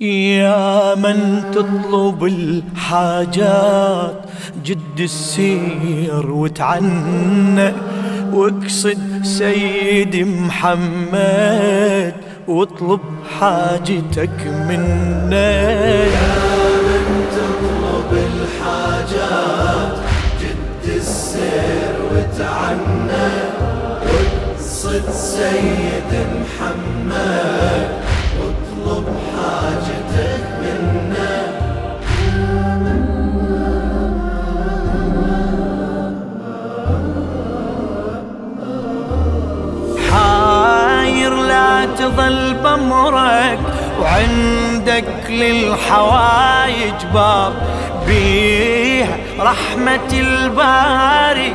يا من تطلب الحاجات جد السير وتعنى. واقصد سيد محمد واطلب حاجتك منا يا من تطلب الحاجات جد السير وتعنى. واقصد سيد محمد. بمرك وعندك للحوايج باب. بيه رحمة الباري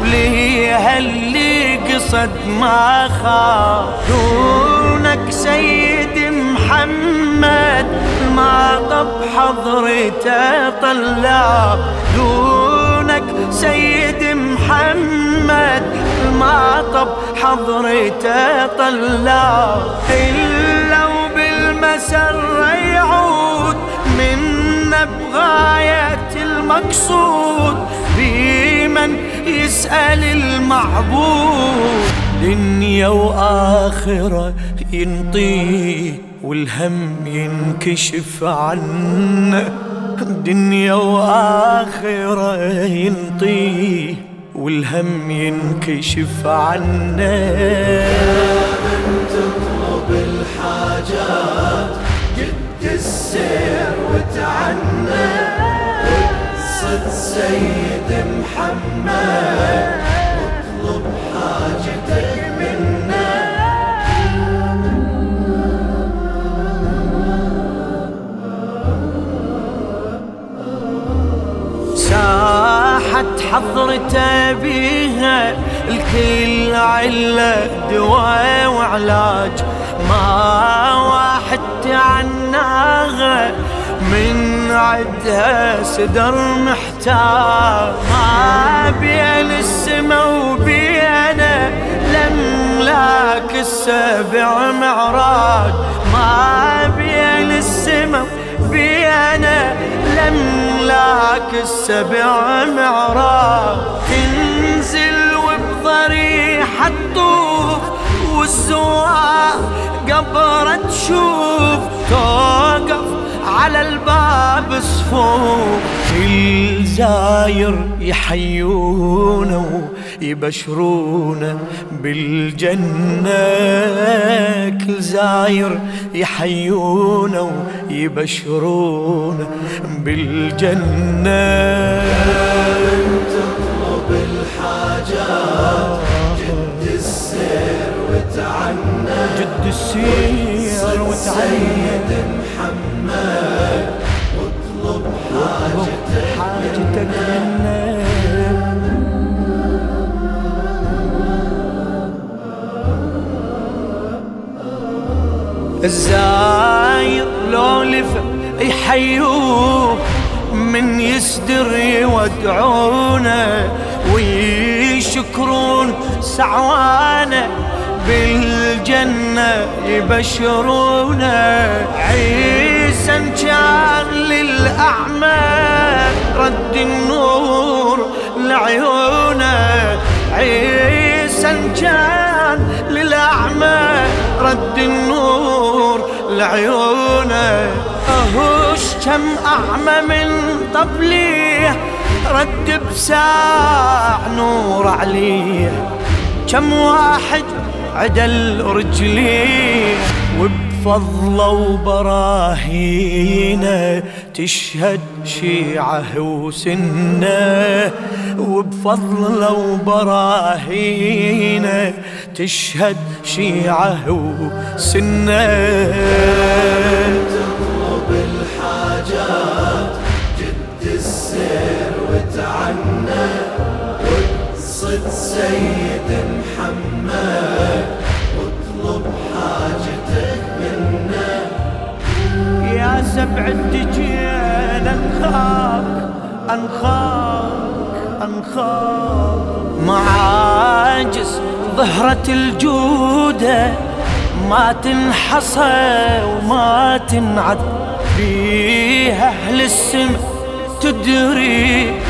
وليها اللي قصد ما خاف دونك سيد محمد ما طب حضرته طلاب. دونك سيد محمد ما طب حضرته طلاب. وبالمسر يعود منا بغاية المقصود بمن يسأل المعبود. دنيا وآخرة ينطيه والهم ينكشف عنه. دنيا وآخرة ينطيه والهم ينكشف عنه. حضرته بيها الكل علة دواء وعلاج. ما واحد تعناها من عدها سدر محتاج. ما بين السما وبينا لملاك السبع معراج. ما بين السما بينا لملاك السبع معراج. تنزل وبضريحة الطوف والسواق قبرة تشوف. توقف على الباب صفوف. كل زاير يحيونه ويبشرونه بالجنة كل زاير يحيونه ويبشرونه بالجنة تطلب الحاجات جد السير وتعنى. جد السير وتعين سيد محمد الزاير لو لفى يحيوه من يسدر يودعونه ويشكرون سعوانه بالجنة يبشرونه. عيسى كان للأعمى رد النور لعيونه. عيسى كان للأعمى رد النور لعيونه. أهوش كم أعمى من طبليه رد بساع نور عليه. كم واحد عدل رجليه وبفضله وبراهينه تشهد شيعة وسنة وبفضله وبراهينه تشهد شيعة وسنة. تطلب الحاجات جد السير وتعنى واقصد سيد محمد واطلب حاجتك سبع الدجين أنخاك أنخاك أنخاك. معاجز ظهرة الجودة ما تنحصى وما تنعد. بيها أهل السماء تدري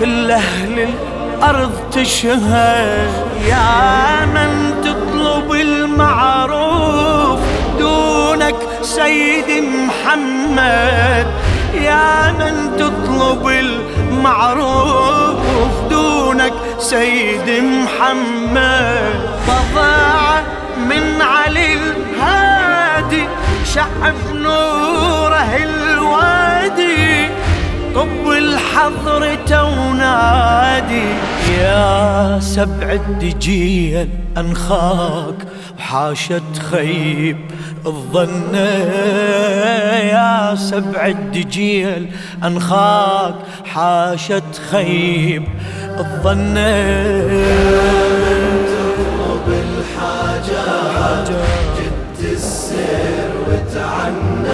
كل أهل الأرض تشهد يا من تطلب المعروف دونك سيد محمد يا من تطلب المعروف دونك سيد محمد. بضاعة من علي الهادي شعب نوره الوادي طب الحضر تونادي. يا سبع الدجيل أنخاك وحاشت خيب الظن يا سبع الدجيل أنخاك حاشت خيب. الظن تطلب الحاجات جد السير وتعنى.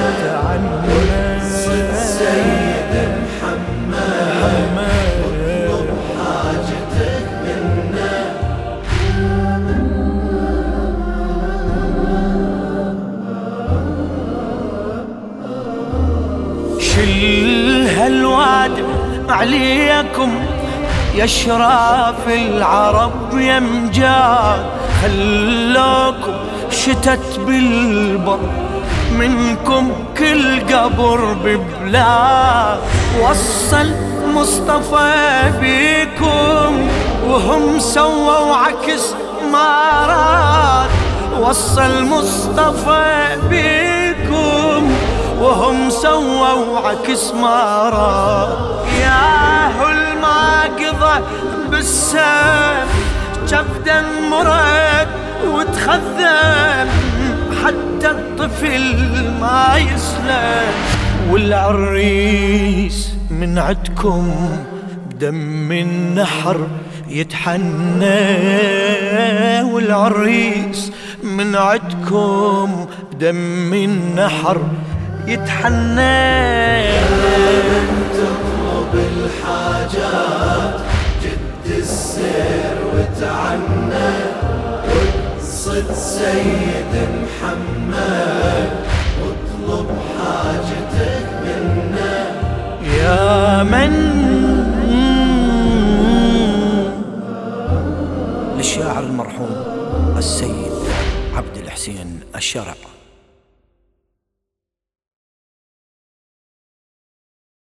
عليكم يا شراف العرب يا مجاد خلوكم شتت بالبر منكم كل قبر ببلاد. وصل مصطفى بيكم وهم سووا عكس ما راد. وصل مصطفى بيكم وهم سووا عكس ما راد يا هل ما قضى بالسيف جبدا مرد وتخذم. حتى الطفل ما يسلم. والعريس من عدكم بدم النحر يتحنى. والعريس من عدكم بدم النحر يتحنى. تطلب الحاجات جد السير وتعنى واقصد سيد محمد واطلب حاجتك منا يا من للشاعر المرحوم السيد عبد الحسين الشرع